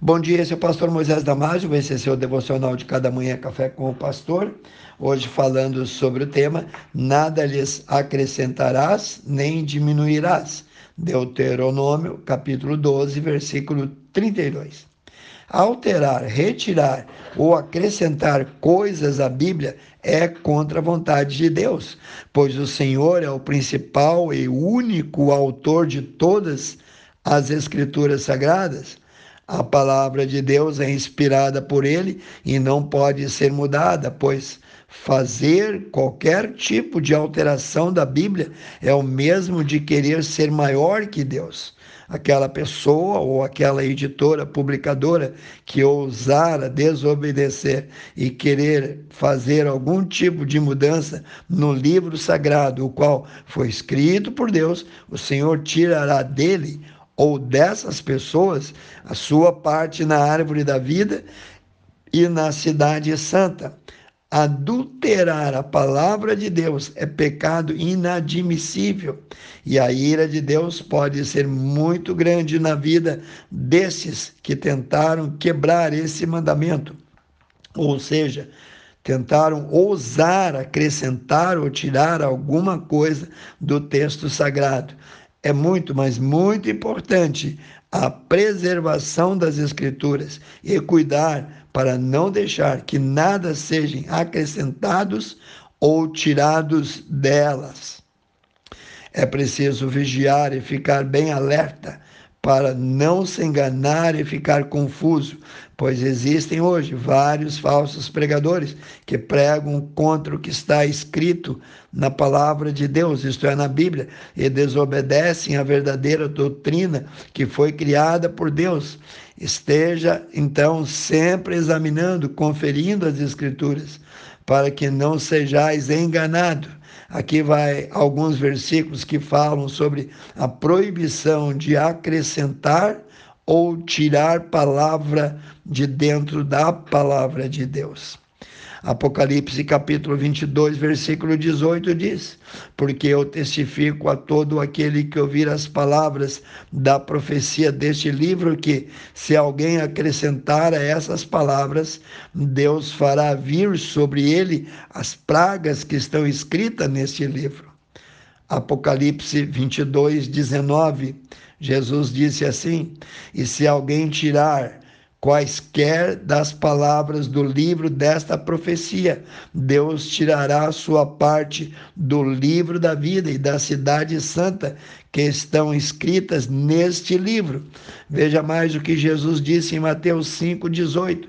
Bom dia, esse é o pastor Moisés Damásio, esse é seu devocional de cada manhã Café com o Pastor. Hoje falando sobre o tema Nada lhes acrescentarás nem diminuirás. Deuteronômio, capítulo 12, versículo 32. Alterar, retirar ou acrescentar coisas à Bíblia é contra a vontade de Deus, pois o Senhor é o principal e único autor de todas as Escrituras Sagradas. A palavra de Deus é inspirada por ele e não pode ser mudada, pois fazer qualquer tipo de alteração da Bíblia é o mesmo de querer ser maior que Deus. Aquela pessoa ou aquela editora, publicadora que ousara desobedecer e querer fazer algum tipo de mudança no livro sagrado, o qual foi escrito por Deus, o Senhor tirará dele ou dessas pessoas a sua parte na árvore da vida e na cidade santa. Adulterar a palavra de Deus é pecado inadmissível e a ira de Deus pode ser muito grande na vida desses que tentaram quebrar esse mandamento. Ou seja, tentaram ousar acrescentar ou tirar alguma coisa do texto sagrado é muito, mas muito importante a preservação das Escrituras e cuidar para não deixar que nada sejam acrescentados ou tirados delas. É preciso vigiar e ficar bem alerta para não se enganar e ficar confuso, pois existem hoje vários falsos pregadores que pregam contra o que está escrito na palavra de Deus, isto é, na Bíblia, e desobedecem a verdadeira doutrina que foi criada por Deus. Esteja, então, sempre examinando, conferindo as Escrituras, para que não sejais enganado Aqui vai alguns versículos que falam sobre a proibição de acrescentar ou tirar palavra de dentro da palavra de Deus. Apocalipse capítulo 22, versículo 18 diz: Porque eu testifico a todo aquele que ouvir as palavras da profecia deste livro que, se alguém acrescentar a essas palavras, Deus fará vir sobre ele as pragas que estão escritas neste livro. Apocalipse 22, 19. Jesus disse assim: E se alguém tirar quaisquer das palavras do livro desta profecia. Deus tirará sua parte do livro da vida e da cidade santa que estão escritas neste livro. Veja mais o que Jesus disse em Mateus 5:18.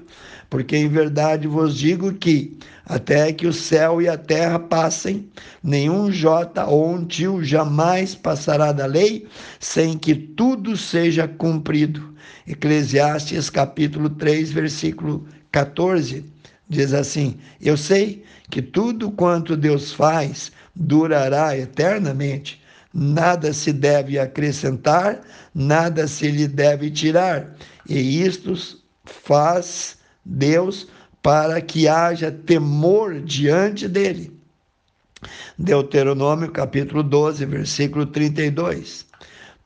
Porque em verdade vos digo que até que o céu e a terra passem, nenhum jota ou um tio jamais passará da lei sem que tudo seja cumprido. Eclesiastes capítulo 3, versículo 14, diz assim: Eu sei que tudo quanto Deus faz durará eternamente. Nada se deve acrescentar, nada se lhe deve tirar. E isto faz Deus para que haja temor diante dele. Deuteronômio capítulo 12, versículo 32.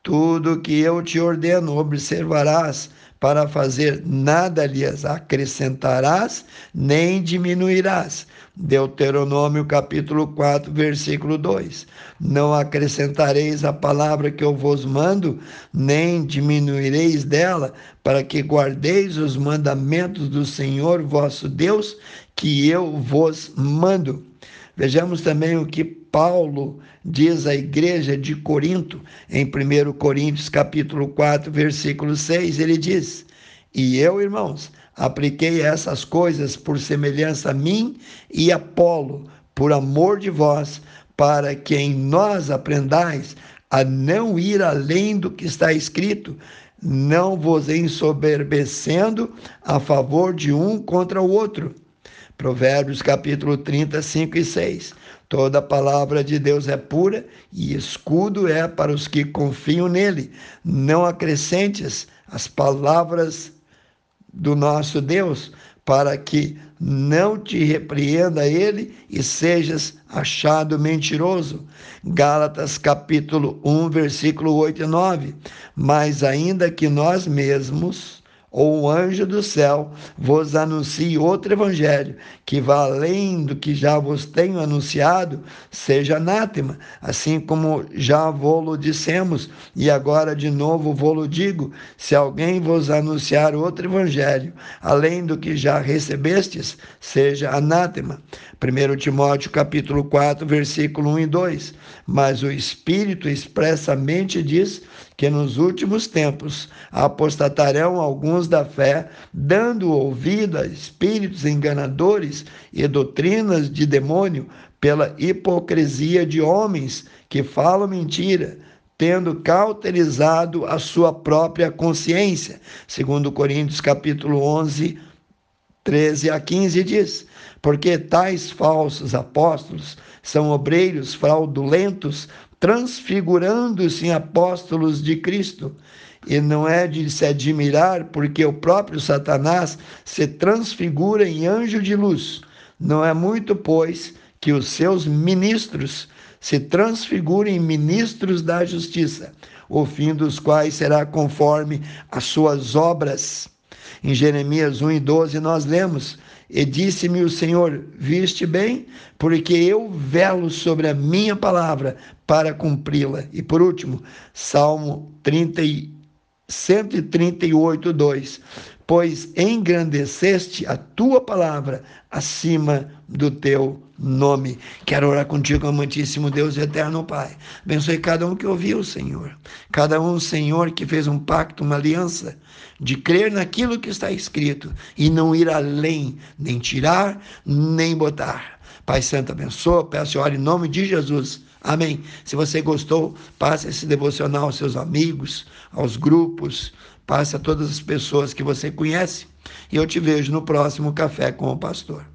Tudo que eu te ordeno observarás para fazer, nada lhes acrescentarás, nem diminuirás. Deuteronômio capítulo 4, versículo 2. Não acrescentareis a palavra que eu vos mando, nem diminuireis dela, para que guardeis os mandamentos do Senhor vosso Deus, que eu vos mando. Vejamos também o que Paulo diz à igreja de Corinto, em 1 Coríntios capítulo 4, versículo 6, ele diz: "E eu, irmãos, apliquei essas coisas por semelhança a mim e a Apolo, por amor de vós, para que em nós aprendais a não ir além do que está escrito, não vos ensoberbecendo a favor de um contra o outro." Provérbios capítulo 30, 5 e 6. Toda palavra de Deus é pura e escudo é para os que confiam nele. Não acrescentes as palavras do nosso Deus, para que não te repreenda ele e sejas achado mentiroso. Gálatas capítulo 1, versículo 8 e 9. Mas ainda que nós mesmos ou o anjo do céu vos anuncie outro evangelho, que além do que já vos tenho anunciado, seja anátema, assim como já vô-lo dissemos, e agora de novo vô-lo digo: se alguém vos anunciar outro evangelho, além do que já recebestes, seja anátema. 1 Timóteo capítulo 4, versículo 1 e 2. Mas o Espírito expressamente diz que nos últimos tempos apostatarão alguns da fé, dando ouvido a espíritos enganadores e doutrinas de demônio pela hipocrisia de homens que falam mentira, tendo cauterizado a sua própria consciência. Segundo Coríntios capítulo 11, 13 a 15 diz: Porque tais falsos apóstolos são obreiros fraudulentos, transfigurando-se em apóstolos de Cristo. E não é de se admirar, porque o próprio Satanás se transfigura em anjo de luz. Não é muito, pois, que os seus ministros se transfigurem em ministros da justiça, o fim dos quais será conforme as suas obras. Em Jeremias 1 e 12 nós lemos: E disse-me o Senhor: Viste bem, porque eu velo sobre a minha palavra para cumpri-la. E por último, Salmo 30, 138, 2 pois engrandeceste a tua palavra acima do teu nome. Quero orar contigo, amantíssimo Deus eterno Pai. Abençoe cada um que ouviu, Senhor. Cada um, Senhor, que fez um pacto, uma aliança de crer naquilo que está escrito e não ir além, nem tirar, nem botar. Pai Santo, abençoa, peço e ore em nome de Jesus. Amém. Se você gostou, passe esse devocional aos seus amigos, aos grupos, passe a todas as pessoas que você conhece. E eu te vejo no próximo Café com o Pastor.